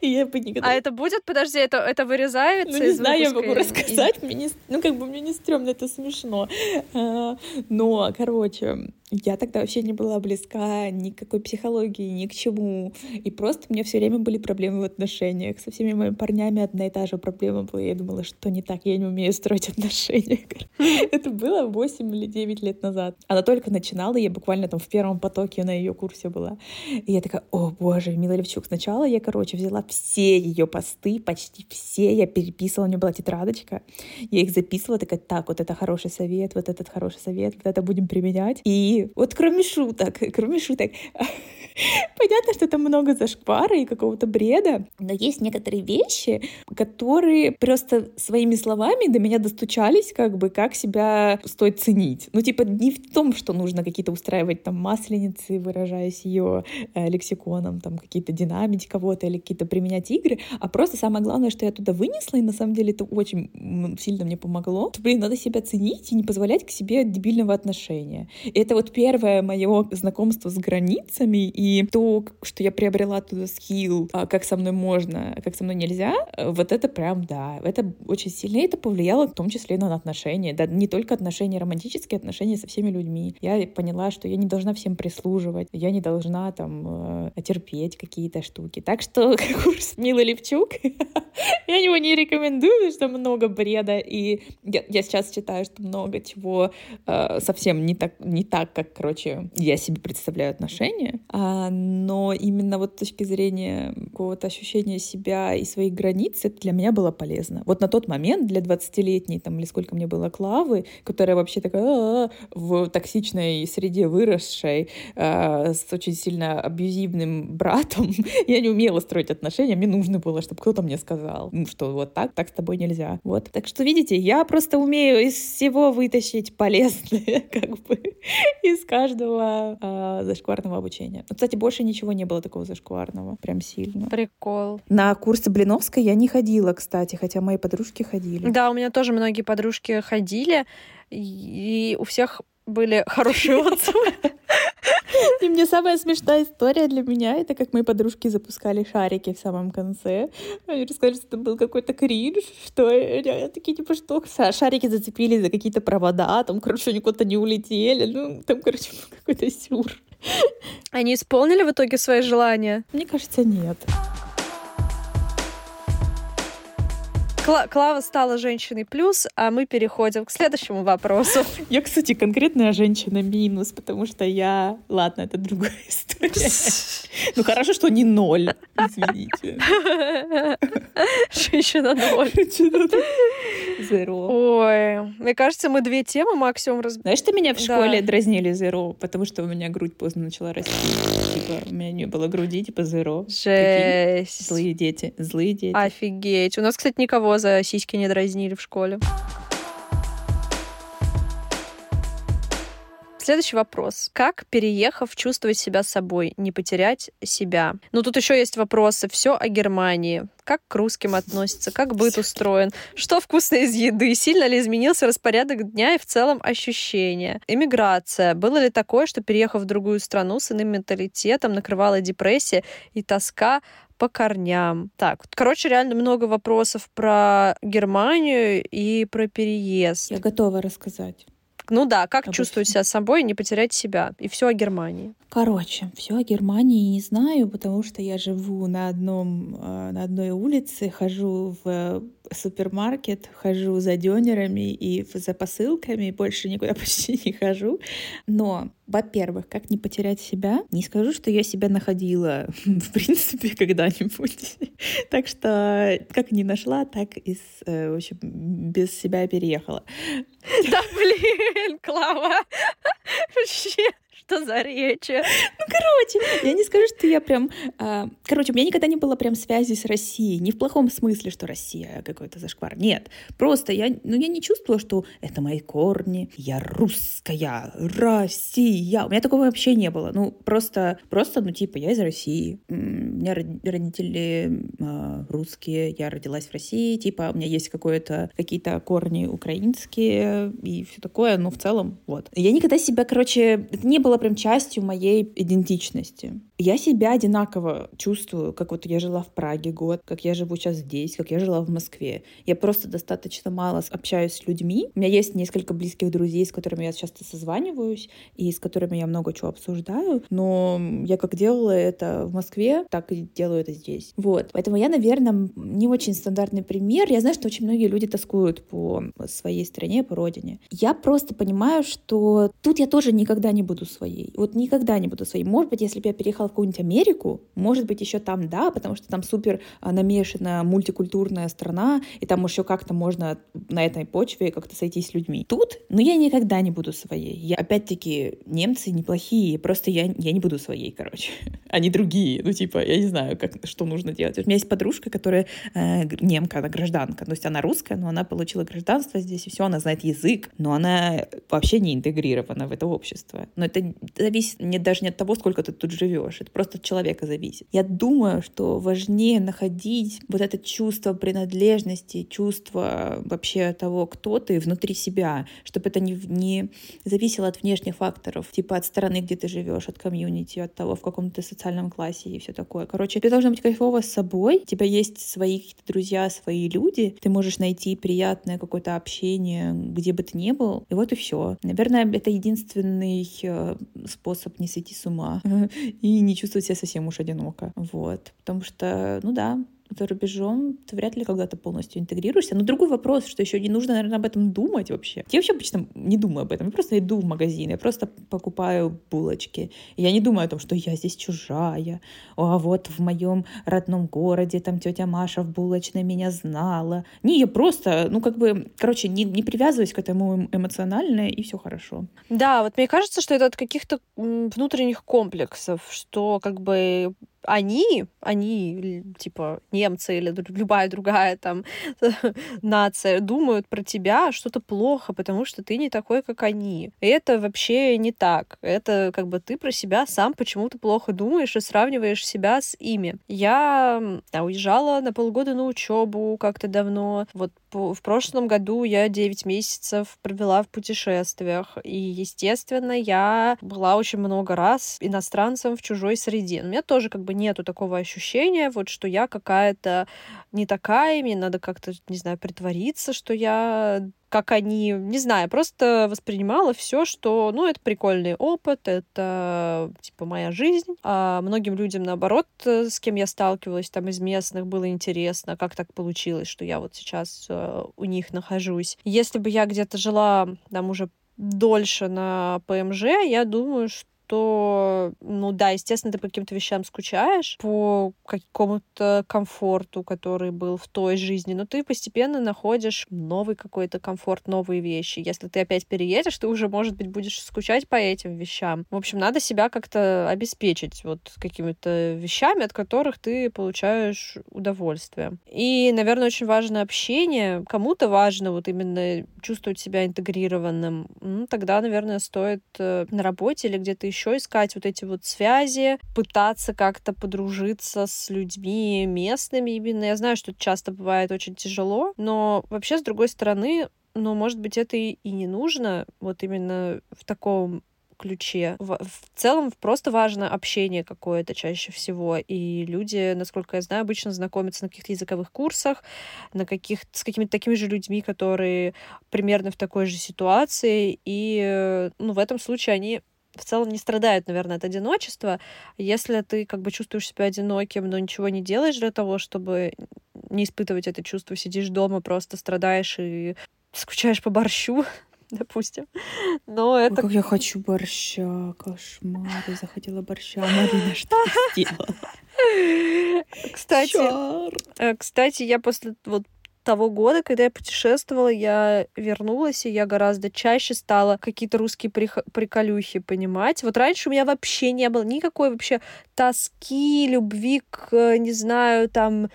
S1: И я бы никогда...
S2: А это будет? Подожди, это, это вырезается
S1: Ну, не знаю, я могу рассказать. Мне не... Ну, как бы мне не стрёмно, это смешно. А, но, короче, я тогда вообще не была близка ни к какой психологии, ни к чему. И просто у меня все время были проблемы в отношениях. Со всеми моими парнями одна и та же проблема была. Я думала, что не так, я не умею строить отношения. Это было 8 или 9 лет назад. Она только начинала, я буквально там в первом потоке на ее курсе была. И я такая, о боже, Мила Левчук. Сначала я, короче, взяла все ее посты, почти все, я переписывала, у нее была тетрадочка. Я их записывала, такая, так, вот это хороший совет, вот этот хороший совет, вот это будем применять. И вот кроме шуток, кроме шуток, понятно, что там много зашквара и какого-то бреда, но есть некоторые вещи, которые просто своими словами до меня достучались, как бы, как себя стоит ценить. Ну, типа, не в том, что нужно какие-то устраивать там масленицы, выражаясь ее э, лексиконом, там какие-то динамики кого-то или какие-то применять игры, а просто самое главное, что я туда вынесла, и на самом деле это очень сильно мне помогло, то, блин, надо себя ценить и не позволять к себе дебильного отношения. И это вот первое мое знакомство с границами и то, что я приобрела туда скилл, а, как со мной можно, как со мной нельзя, вот это прям, да, это очень сильно, и это повлияло в том числе на отношения, да, не только отношения романтические, отношения со всеми людьми. Я поняла, что я не должна всем прислуживать, я не должна там э, терпеть какие-то штуки. Так что курс Милы Левчук, я его не рекомендую, потому что много бреда, и я, я сейчас читаю, что много чего э, совсем не так, не так, как, короче, я себе представляю отношения, а, но именно вот с точки зрения какого-то ощущения себя и своих границ это для меня было полезно. Вот на тот момент для 20-летней, там, или сколько мне было Клавы, которая вообще такая «А, в токсичной среде выросшей, а, с очень сильно абьюзивным братом, я не умела строить отношения, мне нужно было, чтобы кто-то мне сказал, ну, что вот так, так с тобой нельзя. Вот. Так что, видите, я просто умею из всего вытащить полезное, как бы, из каждого э, зашкварного обучения. Но, кстати, больше ничего не было такого зашкварного, прям сильно.
S2: Прикол.
S1: На курсы Блиновской я не ходила, кстати, хотя мои подружки ходили.
S2: Да, у меня тоже многие подружки ходили, и у всех были хорошие отзывы.
S1: И мне самая смешная история для меня, это как мои подружки запускали шарики в самом конце. Они рассказали, что это был какой-то кринж, что я такие, типа, что шарики зацепились за какие-то провода, там, короче, они куда-то не улетели, ну, там, короче, какой-то сюр.
S2: Они исполнили в итоге свои желания?
S1: Мне кажется, нет.
S2: Кла- Клава стала женщиной плюс, а мы переходим к следующему вопросу.
S1: Я, кстати, конкретная женщина минус, потому что я... Ладно, это другая история. Ну хорошо, что не ноль, извините.
S2: Женщина ноль.
S1: Зеро.
S2: Ой, мне кажется, мы две темы максимум раз...
S1: Знаешь, что меня в школе да. дразнили зеро, потому что у меня грудь поздно начала расти. Типа, у меня не было груди, типа зеро.
S2: Жесть.
S1: Злые дети, злые дети.
S2: Офигеть. У нас, кстати, никого за сиськи не дразнили в школе. Следующий вопрос. Как, переехав, чувствовать себя собой, не потерять себя? Ну, тут еще есть вопросы. Все о Германии. Как к русским относится? Как быт устроен? Что вкусно из еды? Сильно ли изменился распорядок дня и в целом ощущения? Иммиграция. Было ли такое, что, переехав в другую страну с иным менталитетом, накрывала депрессия и тоска по корням. Так, короче, реально много вопросов про Германию и про переезд.
S1: Я готова рассказать.
S2: Ну да, как Обычно. чувствовать себя собой, не потерять себя. И все о Германии.
S1: Короче, все о Германии не знаю, потому что я живу на одном, э, на одной улице, хожу в супермаркет, хожу за дёнерами и за посылками, больше никуда почти не хожу. Но, во-первых, как не потерять себя? Не скажу, что я себя находила, в принципе, когда-нибудь. так что как не нашла, так и, э, в общем, без себя переехала.
S2: Да блин, Клава! Вообще. Что за речь? Ну,
S1: короче, я не скажу, что я прям... А, короче, у меня никогда не было прям связи с Россией. Не в плохом смысле, что Россия какой-то зашквар. Нет. Просто я, ну, я не чувствовала, что это мои корни, я русская, Россия. У меня такого вообще не было. Ну, просто, просто ну, типа, я из России. У меня родители э, русские, я родилась в России. Типа, у меня есть какое-то, какие-то корни украинские и все такое. Но в целом, вот. Я никогда себя, короче, не было прям частью моей идентичности. Я себя одинаково чувствую, как вот я жила в Праге год, как я живу сейчас здесь, как я жила в Москве. Я просто достаточно мало общаюсь с людьми. У меня есть несколько близких друзей, с которыми я часто созваниваюсь и с которыми я много чего обсуждаю, но я как делала это в Москве, так и делаю это здесь. Вот. Поэтому я, наверное, не очень стандартный пример. Я знаю, что очень многие люди тоскуют по своей стране, по родине. Я просто понимаю, что тут я тоже никогда не буду своей. Вот никогда не буду своей. Может быть, если бы я переехала в какую-нибудь Америку, может быть, еще там, да, потому что там супер а, намешана мультикультурная страна, и там еще как-то можно на этой почве как-то сойтись с людьми. Тут, ну, я никогда не буду своей. Я, опять-таки, немцы неплохие, просто я, я не буду своей, короче. Они другие. Ну, типа, я не знаю, как, что нужно делать. У меня есть подружка, которая э, немка, она гражданка. То есть она русская, но она получила гражданство здесь, и все, она знает язык, но она вообще не интегрирована в это общество. Но это зависит не, даже не от того, сколько ты тут живешь. Это просто от человека зависит. Я думаю, что важнее находить вот это чувство принадлежности, чувство вообще того, кто ты внутри себя, чтобы это не, не зависело от внешних факторов, типа от стороны, где ты живешь, от комьюнити, от того, в каком ты социальном классе и все такое. Короче, ты должна быть кайфово с собой, у тебя есть свои какие-то друзья, свои люди, ты можешь найти приятное какое-то общение, где бы ты ни был, и вот и все. Наверное, это единственный э, способ не сойти с ума и не чувствовать себя совсем уж одиноко. Вот. Потому что, ну да, за рубежом ты вряд ли когда-то полностью интегрируешься. Но другой вопрос, что еще не нужно, наверное, об этом думать вообще. Я вообще обычно не думаю об этом. Я просто иду в магазин, я просто покупаю булочки. Я не думаю о том, что я здесь чужая. А вот в моем родном городе там тетя Маша в булочной меня знала. Не, я просто, ну как бы, короче, не, не привязываюсь к этому эмоционально, и все хорошо.
S2: Да, вот мне кажется, что это от каких-то внутренних комплексов, что как бы они, они, типа, немцы или любая другая там нация, думают про тебя что-то плохо, потому что ты не такой, как они. И это вообще не так. Это как бы ты про себя сам почему-то плохо думаешь и сравниваешь себя с ими. Я да, уезжала на полгода на учебу как-то давно. Вот в прошлом году я 9 месяцев провела в путешествиях. И, естественно, я была очень много раз иностранцем в чужой среде. У меня тоже как бы нету такого ощущения, вот что я какая-то не такая, мне надо как-то, не знаю, притвориться, что я как они, не знаю, просто воспринимала все, что, ну, это прикольный опыт, это, типа, моя жизнь. А многим людям, наоборот, с кем я сталкивалась там из местных, было интересно, как так получилось, что я вот сейчас э, у них нахожусь. Если бы я где-то жила там уже дольше на ПМЖ, я думаю, что что, ну да, естественно, ты по каким-то вещам скучаешь, по какому-то комфорту, который был в той жизни, но ты постепенно находишь новый какой-то комфорт, новые вещи. Если ты опять переедешь, ты уже, может быть, будешь скучать по этим вещам. В общем, надо себя как-то обеспечить вот какими-то вещами, от которых ты получаешь удовольствие. И, наверное, очень важно общение. Кому-то важно вот именно чувствовать себя интегрированным. Ну, тогда, наверное, стоит э, на работе или где-то еще искать вот эти вот связи, пытаться как-то подружиться с людьми местными именно. Я знаю, что это часто бывает очень тяжело, но вообще, с другой стороны, ну, может быть, это и не нужно вот именно в таком ключе. В, в целом просто важно общение какое-то чаще всего. И люди, насколько я знаю, обычно знакомятся на каких-то языковых курсах, на каких с какими-то такими же людьми, которые примерно в такой же ситуации. И ну, в этом случае они в целом не страдают, наверное, от одиночества. Если ты как бы чувствуешь себя одиноким, но ничего не делаешь для того, чтобы не испытывать это чувство, сидишь дома, просто страдаешь и скучаешь по борщу, допустим. Но это...
S1: Ой, как я хочу борща, кошмар. Я захотела борща, а Марина что сделала?
S2: Кстати, э, кстати, я после вот того года, когда я путешествовала, я вернулась, и я гораздо чаще стала какие-то русские приколюхи понимать. Вот раньше у меня вообще не было никакой вообще тоски, любви к, не знаю, там,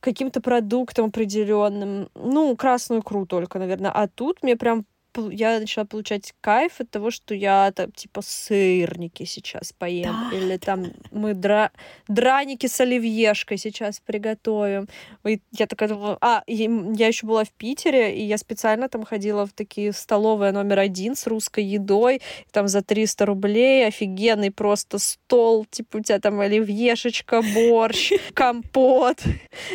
S2: каким-то продуктам определенным. Ну, красную икру только, наверное. А тут мне прям я начала получать кайф от того, что я там типа сырники сейчас поем, да, или там мы дра... драники с оливьешкой сейчас приготовим. И я такая думала, а, я еще была в Питере, и я специально там ходила в такие столовые номер один с русской едой, там за 300 рублей, офигенный просто стол, типа у тебя там оливьешечка, борщ, компот.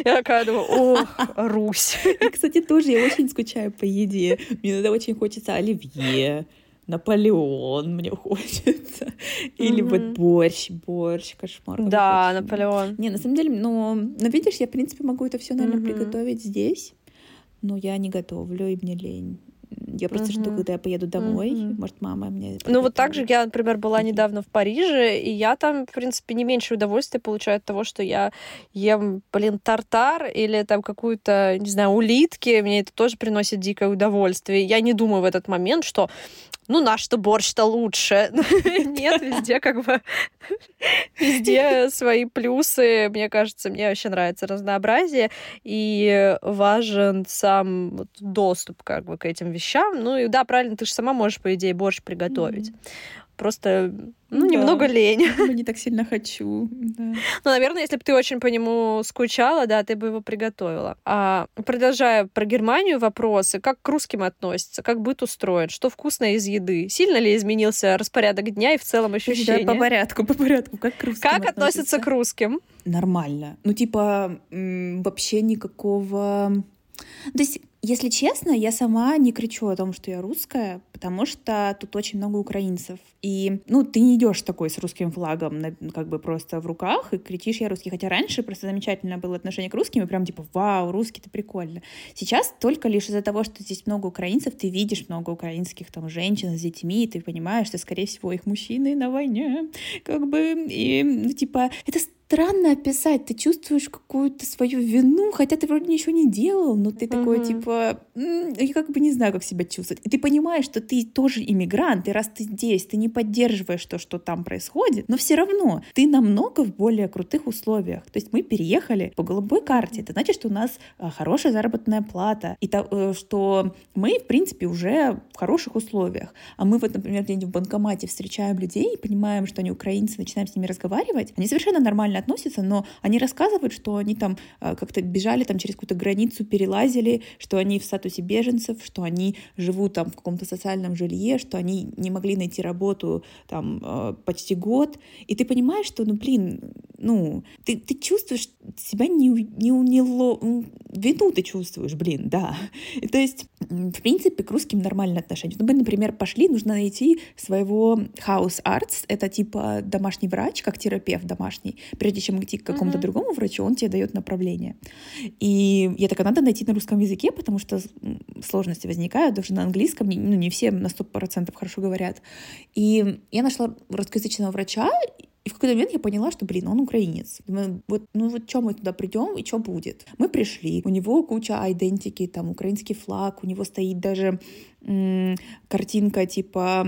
S2: Я такая думаю, ох, Русь.
S1: Кстати, тоже я очень скучаю по еде. Мне надо очень хочется оливье, Наполеон мне хочется. Или mm-hmm. вот борщ, борщ, кошмар.
S2: Да, Наполеон.
S1: Не, на самом деле, ну, ну, видишь, я, в принципе, могу это все, наверное, mm-hmm. приготовить здесь, но я не готовлю, и мне лень. Я просто mm-hmm. жду, когда я поеду домой. Mm-hmm. Может, мама мне...
S2: Ну, вот так же я, например, была недавно в Париже, и я там, в принципе, не меньше удовольствия получаю от того, что я ем, блин, тартар или там какую-то, не знаю, улитки. Мне это тоже приносит дикое удовольствие. Я не думаю в этот момент, что ну, наш-то борщ-то лучше. Нет, везде как бы... Везде свои плюсы. Мне кажется, мне вообще нравится разнообразие. И важен сам доступ как бы к этим вещам. Ну и да, правильно, ты же сама можешь, по идее, борщ приготовить. Просто, ну, да. немного лень.
S1: Не так сильно хочу. Да. Ну,
S2: наверное, если бы ты очень по нему скучала, да, ты бы его приготовила. А продолжая про Германию вопросы, как к русским относятся, как быт устроен, что вкусно из еды, сильно ли изменился распорядок дня и в целом ощущения?
S1: Да, по порядку, по порядку, как к русским
S2: Как относятся, относятся к русским?
S1: Нормально. Ну, типа, вообще никакого... То есть если честно, я сама не кричу о том, что я русская, потому что тут очень много украинцев. И, ну, ты не идешь такой с русским флагом, как бы просто в руках и кричишь «я русский». Хотя раньше просто замечательное было отношение к русским, и прям типа «вау, русский, это прикольно». Сейчас только лишь из-за того, что здесь много украинцев, ты видишь много украинских там женщин с детьми, и ты понимаешь, что, скорее всего, их мужчины на войне, как бы, и, ну, типа, это странно описать. Ты чувствуешь какую-то свою вину, хотя ты вроде ничего не делал, но ты mm-hmm. такой типа, я как бы не знаю, как себя чувствовать. И ты понимаешь, что ты тоже иммигрант, и раз ты здесь, ты не поддерживаешь то, что там происходит, но все равно ты намного в более крутых условиях. То есть мы переехали по голубой карте. Это значит, что у нас а, хорошая заработная плата, и то, э, что мы, в принципе, уже в хороших условиях. А мы вот, например, где-нибудь в банкомате встречаем людей и понимаем, что они украинцы, начинаем с ними разговаривать, они совершенно нормально нормально относятся, но они рассказывают, что они там э, как-то бежали там через какую-то границу, перелазили, что они в статусе беженцев, что они живут там в каком-то социальном жилье, что они не могли найти работу там э, почти год. И ты понимаешь, что, ну, блин, ну, ты, ты чувствуешь себя не, не, не ло... вину ты чувствуешь, блин, да. И, то есть, в принципе, к русским нормальное отношение. Ну, мы, например, пошли, нужно найти своего house arts, это типа домашний врач, как терапевт домашний, прежде чем идти к какому-то uh-huh. другому врачу, он тебе дает направление. И я такая, надо найти на русском языке, потому что сложности возникают, даже на английском, ну, не все на 100% хорошо говорят. И я нашла русскоязычного врача, и в какой-то момент я поняла, что, блин, он украинец. Думаю, вот, ну вот что мы туда придем и что будет? Мы пришли, у него куча идентики, там украинский флаг, у него стоит даже м- картинка типа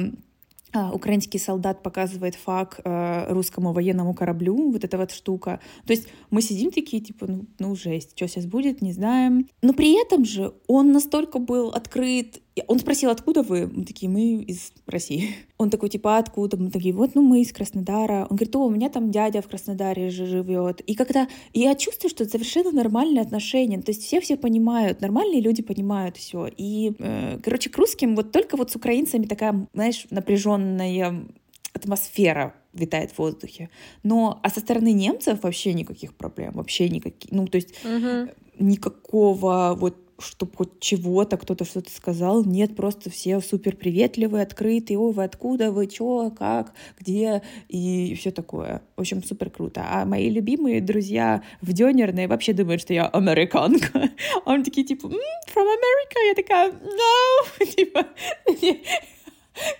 S1: украинский солдат показывает фак э, русскому военному кораблю, вот эта вот штука. То есть мы сидим такие, типа, ну, ну жесть, что сейчас будет, не знаем. Но при этом же он настолько был открыт он спросил, откуда вы? Мы такие, мы из России. Он такой, типа, «А откуда? Мы такие, вот, ну, мы из Краснодара. Он говорит, о, у меня там дядя в Краснодаре живет. И когда я чувствую, что это совершенно нормальные отношения. То есть все все понимают, нормальные люди понимают все. И, э, короче, к русским вот только вот с украинцами такая, знаешь, напряженная атмосфера витает в воздухе. Но а со стороны немцев вообще никаких проблем, вообще никаких. Ну, то есть угу. никакого вот чтобы хоть чего-то кто-то что-то сказал. Нет, просто все супер приветливые, открытые. О, вы откуда, вы чё, как, где и все такое. В общем, супер круто. А мои любимые друзья в Дёнерной вообще думают, что я американка. А они такие, типа, from America? Я такая, no! Типа,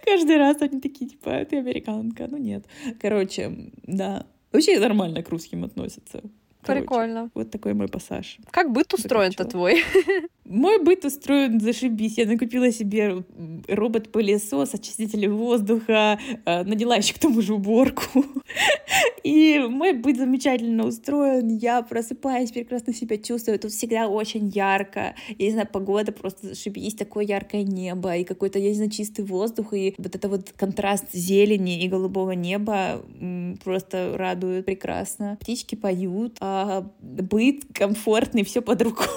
S1: каждый раз они такие, типа, ты американка. Ну нет. Короче, да. Вообще нормально к русским относятся.
S2: Короче, Прикольно.
S1: Вот такой мой пассаж.
S2: Как быт устроен-то твой?
S1: Мой быт устроен, зашибись. Я накупила себе робот-пылесос, очиститель воздуха, э, наняла еще к тому же уборку. И мой быт замечательно устроен. Я просыпаюсь, прекрасно себя чувствую. Тут всегда очень ярко. Я не знаю, погода просто зашибись, такое яркое небо и какой-то, я не знаю, чистый воздух. И вот это вот контраст зелени и голубого неба просто радует прекрасно. Птички поют, а быт комфортный, все под рукой.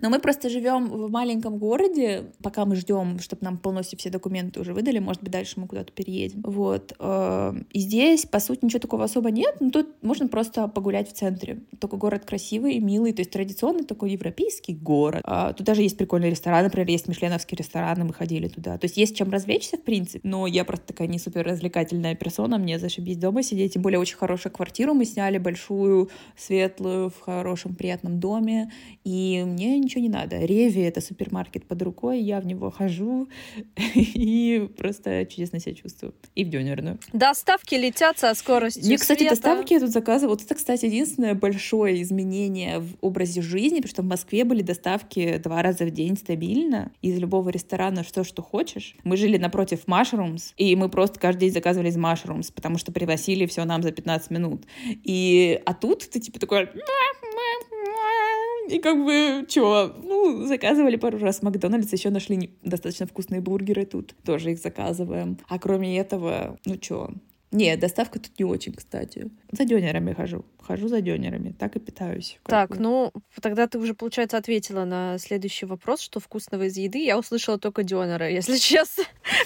S1: Но мы просто живем в маленьком городе, пока мы ждем, чтобы нам полностью все документы уже выдали, может быть, дальше мы куда-то переедем. Вот. Э, и здесь, по сути, ничего такого особо нет, но тут можно просто погулять в центре. Только город красивый, милый, то есть традиционный такой европейский город. А, тут даже есть прикольные рестораны, например, есть мишленовские рестораны, мы ходили туда. То есть есть чем развлечься, в принципе, но я просто такая не супер развлекательная персона, мне зашибись дома сидеть, тем более очень хорошую квартиру мы сняли, большую, светлую, в хорошем, приятном доме, и мне ничего не надо. Реви — это супермаркет под рукой, я в него хожу и просто чудесно себя чувствую. И в дёнерную.
S2: Доставки летят со скоростью
S1: Не, кстати, света. доставки я тут заказывала. Вот это, кстати, единственное большое изменение в образе жизни, потому что в Москве были доставки два раза в день стабильно из любого ресторана что, что хочешь. Мы жили напротив Mushrooms, и мы просто каждый день заказывали из Mushrooms, потому что привозили все нам за 15 минут. И, а тут ты типа такой и как бы, чё, ну, заказывали пару раз в Макдональдс, еще нашли достаточно вкусные бургеры тут, тоже их заказываем. А кроме этого, ну чё, не, доставка тут не очень, кстати. За дёнерами хожу. Хожу за дёнерами. Так и питаюсь.
S2: Так, бы. ну, тогда ты уже, получается, ответила на следующий вопрос, что вкусного из еды. Я услышала только дёнеры, если честно.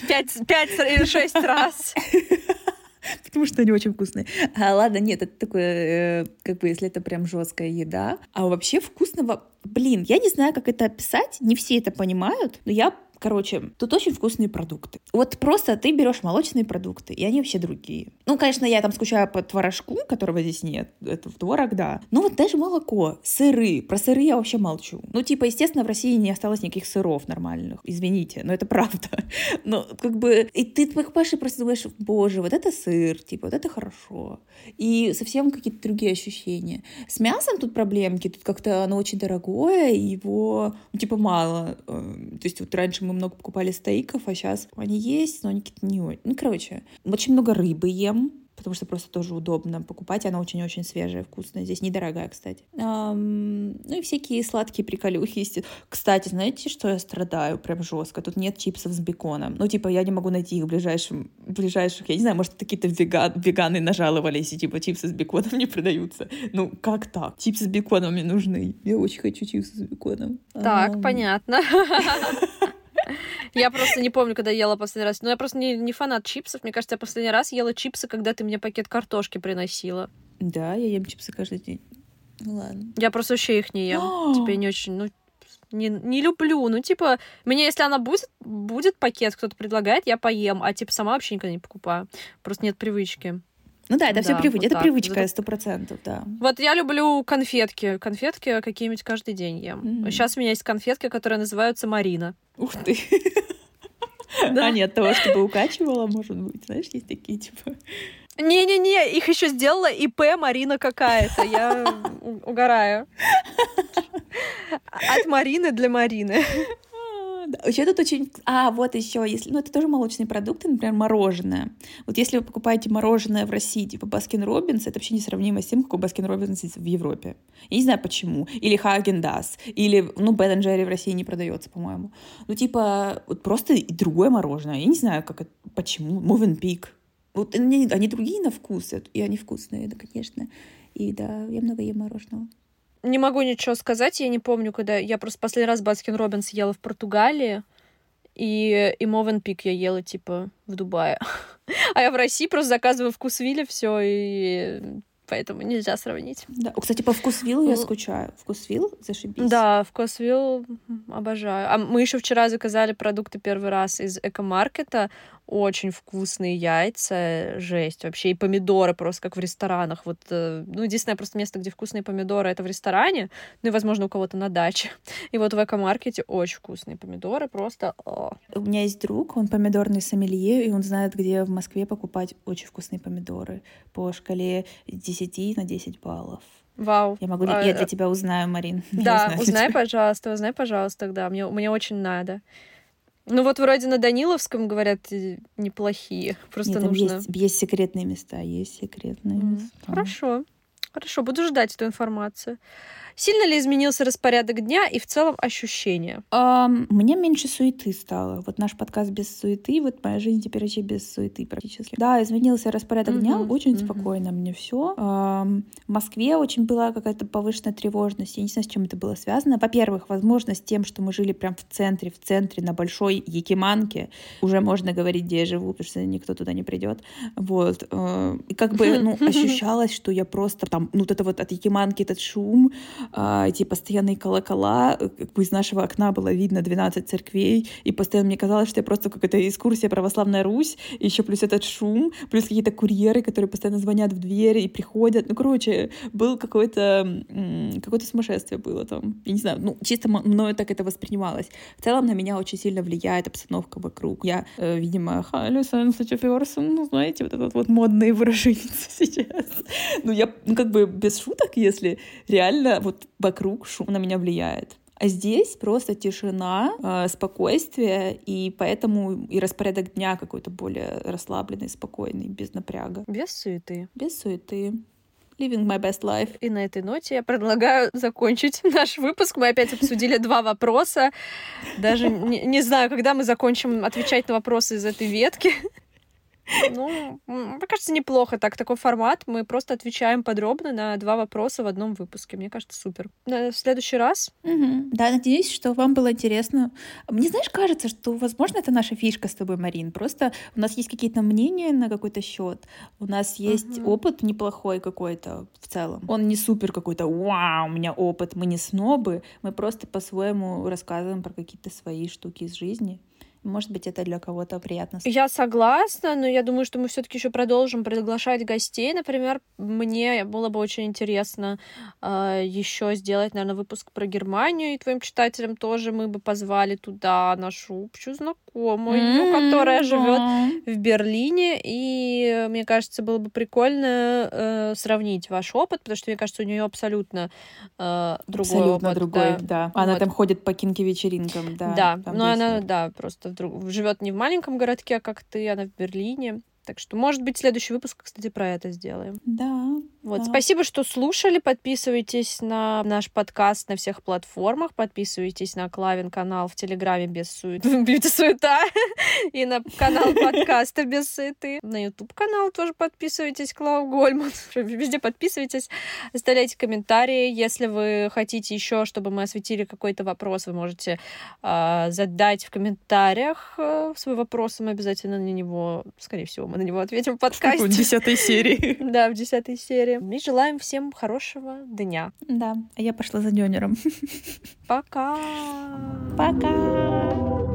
S2: Пять, пять или шесть раз.
S1: потому что они очень вкусные. А, ладно, нет, это такое, э, как бы, если это прям жесткая еда. А вообще вкусного, блин, я не знаю, как это описать, не все это понимают, но я Короче, тут очень вкусные продукты. Вот просто ты берешь молочные продукты, и они вообще другие. Ну, конечно, я там скучаю по творожку, которого здесь нет. Это в творог, да. Но вот даже молоко, сыры. Про сыры я вообще молчу. Ну, типа, естественно, в России не осталось никаких сыров нормальных. Извините, но это правда. Но как бы... И ты покупаешь и просто думаешь, боже, вот это сыр, типа, вот это хорошо. И совсем какие-то другие ощущения. С мясом тут проблемки. Тут как-то оно очень дорогое, его, ну, типа, мало. Э, то есть вот раньше мы много покупали стейков, а сейчас они есть, но они какие-то не очень. Ну, короче, очень много рыбы ем, потому что просто тоже удобно покупать. Она очень-очень свежая, вкусная. Здесь недорогая, кстати. Эм, ну и всякие сладкие приколюхи. Кстати, знаете, что я страдаю прям жестко? Тут нет чипсов с беконом. Ну, типа, я не могу найти их в ближайшем, ближайших, я не знаю, может, какие-то веган, веганы нажаловались, и типа чипсы с беконом не продаются. Ну, как так? Чипсы с беконом мне нужны. Я очень хочу чипсы с беконом.
S2: Так, эм... понятно. Я просто не помню, когда ела последний раз. Но я просто не, не фанат чипсов. Мне кажется, я последний раз ела чипсы, когда ты мне пакет картошки приносила.
S1: Да, я ем чипсы каждый день. Ну ладно.
S2: Я просто вообще их не ем. Тебе не очень, ну, не, не люблю. Ну, типа, мне, если она будет, будет пакет, кто-то предлагает, я поем, а типа сама вообще никогда не покупаю. Просто нет привычки.
S1: Ну да, это все
S2: Да,
S1: привычка,
S2: вот
S1: это
S2: так.
S1: привычка, сто процентов, да.
S2: Вот я люблю конфетки. Конфетки какие-нибудь каждый день ем.
S1: Мгм.
S2: Сейчас у меня есть конфетки, которые называются Марина.
S1: Ух ты.
S2: Да.
S1: А нет, того, чтобы укачивала, может быть, знаешь, есть такие, типа...
S2: Не-не-не, их еще сделала ИП Марина какая-то. Я угораю. От Марины для Марины.
S1: Да. Еще тут очень... А, вот еще, если... Ну, это тоже молочные продукты, например, мороженое. Вот если вы покупаете мороженое в России, типа Baskin Robbins, это вообще несравнимо с тем, какой Baskin Robbins в Европе. Я не знаю почему. Или Häagen-Dazs. Или, ну, Ben & Jerry's в России не продается, по-моему. Ну, типа, вот просто другое мороженое. Я не знаю, как это... Почему. Mövenpick. Вот они, они другие на вкус, и они вкусные, да, конечно. И да, я много ем мороженого.
S2: Не могу ничего сказать, я не помню, когда... Я просто последний раз Baskin Robbins ела в Португалии, и, и Мовен Пик я ела, типа, в Дубае. А я в России просто заказываю вкусвиле все, и поэтому нельзя сравнить.
S1: Да. Кстати, по вкусвиллу я
S2: Ну,
S1: скучаю. Вкусвилл, зашибись.
S2: Да, вкусвилл обожаю. А мы еще вчера заказали продукты первый раз из экомаркета. Очень вкусные яйца, жесть вообще. И помидоры просто как в ресторанах. Вот, э, ну, единственное просто место, где вкусные помидоры, это в ресторане. Ну и, возможно, у кого-то на даче. И вот в экомаркете очень вкусные помидоры. Просто... о.
S1: У меня есть друг, он помидорный сомелье, и он знает, где в Москве покупать очень вкусные помидоры по шкале 10 на 10 баллов.
S2: Вау.
S1: Я могу,
S2: А,
S1: я для тебя узнаю, Марин.
S2: Да,
S1: узнаю
S2: узнай,
S1: тебя.
S2: пожалуйста, узнай, пожалуйста, да. Мне, мне очень надо. Ну вот вроде на Даниловском, говорят, э, неплохие. Просто
S1: Нет,
S2: нужно...
S1: есть, есть секретные места, есть секретные
S2: М,
S1: места.
S2: Хорошо. Хорошо, буду ждать эту информацию. Сильно ли изменился распорядок дня и в целом ощущения?
S1: Ам, мне меньше суеты стало. Вот наш подкаст без суеты, вот моя жизнь теперь вообще без суеты практически. Да, изменился распорядок дня,
S2: Мгм,
S1: очень
S2: мгм.
S1: спокойно мне все. В Москве очень была какая-то повышенная тревожность. Я не знаю, с чем это было связано. Во-первых, возможно, с тем, что мы жили прям в центре, в центре, на большой Якиманке. Уже можно говорить, где я живу, потому что никто туда не придет. Вот. э, И как бы, ну, ощущалось, что я просто там, ну, вот это вот от Якиманки этот шум, эти постоянные колокола, э, из нашего окна было видно 12 церквей, и постоянно мне казалось, что я просто какая-то экскурсия православная Русь, еще плюс этот шум, плюс какие-то курьеры, которые постоянно звонят в дверь и приходят. Ну, короче, был какое-то м, какое-то сумасшествие было там. Я не знаю, ну, чисто мною так это воспринималось. В целом на меня очень сильно влияет обстановка вокруг. Я, э, видимо, Халю Сенсачеферсон, ну, знаете, вот этот вот модные выражения сейчас. Ну, я, ну, как бы без шуток, если реально вот вокруг шум на меня влияет. А здесь просто тишина, э, спокойствие, и поэтому и распорядок дня какой-то более расслабленный, спокойный, без напряга,
S2: Без суеты.
S1: без суеты. Living my best life.
S2: И на этой ноте я предлагаю закончить наш выпуск. Мы опять обсудили два вопроса. Даже не, не знаю, когда мы закончим отвечать на вопросы из этой ветки. Ну, мне кажется, неплохо так. Такой формат. Мы просто отвечаем подробно на два вопроса в одном выпуске. Мне кажется, супер. В следующий раз
S1: Мгм. Да, надеюсь, что вам было интересно. Мне, знаешь, кажется, что, возможно, это наша фишка с тобой, Марин. Просто у нас есть какие-то мнения на какой-то счет. У нас есть
S2: Мгм.
S1: опыт неплохой какой-то в целом. Он не супер какой-то, вау, у меня опыт, мы не снобы. Мы просто по-своему рассказываем про какие-то свои штуки из жизни. Может быть, это для кого-то приятно.
S2: Я согласна, но я думаю, что мы все-таки еще продолжим приглашать гостей. Например, мне было бы очень интересно еще сделать, наверное, выпуск про Германию, и твоим читателям тоже мы бы позвали туда нашу общую знакомую, ну, которая живет в Берлине, и мне кажется, было бы прикольно э, сравнить ваш опыт, потому что мне кажется, у нее абсолютно э, другой
S1: Абсолютно
S2: опыт,
S1: другой,
S2: да.
S1: да. Она
S2: Вот.
S1: там ходит по кинки-вечеринкам, да.
S2: Да,
S1: там
S2: но она,
S1: весело.
S2: да, просто вдруг живет не в маленьком городке, как ты, она в Берлине. Так что, может быть, следующий выпуск, кстати, про это сделаем.
S1: Да.
S2: Вот,
S1: Да.
S2: спасибо, что слушали. Подписывайтесь на наш подкаст на всех платформах. Подписывайтесь на Клавин канал в Телеграме без сует... без суета. И на канал подкаста без суеты. На YouTube канал тоже подписывайтесь, Клау Гольман. Везде подписывайтесь. Оставляйте комментарии. Если вы хотите еще, чтобы мы осветили какой-то вопрос, вы можете а, задать в комментариях а, свой вопрос, мы обязательно на него, скорее всего, мы на него ответим в подкасте.
S1: В десятой серии.
S2: Да, в десятой серии. И желаем всем хорошего дня.
S1: Да, а я пошла за дёнером.
S2: Пока!
S1: Пока!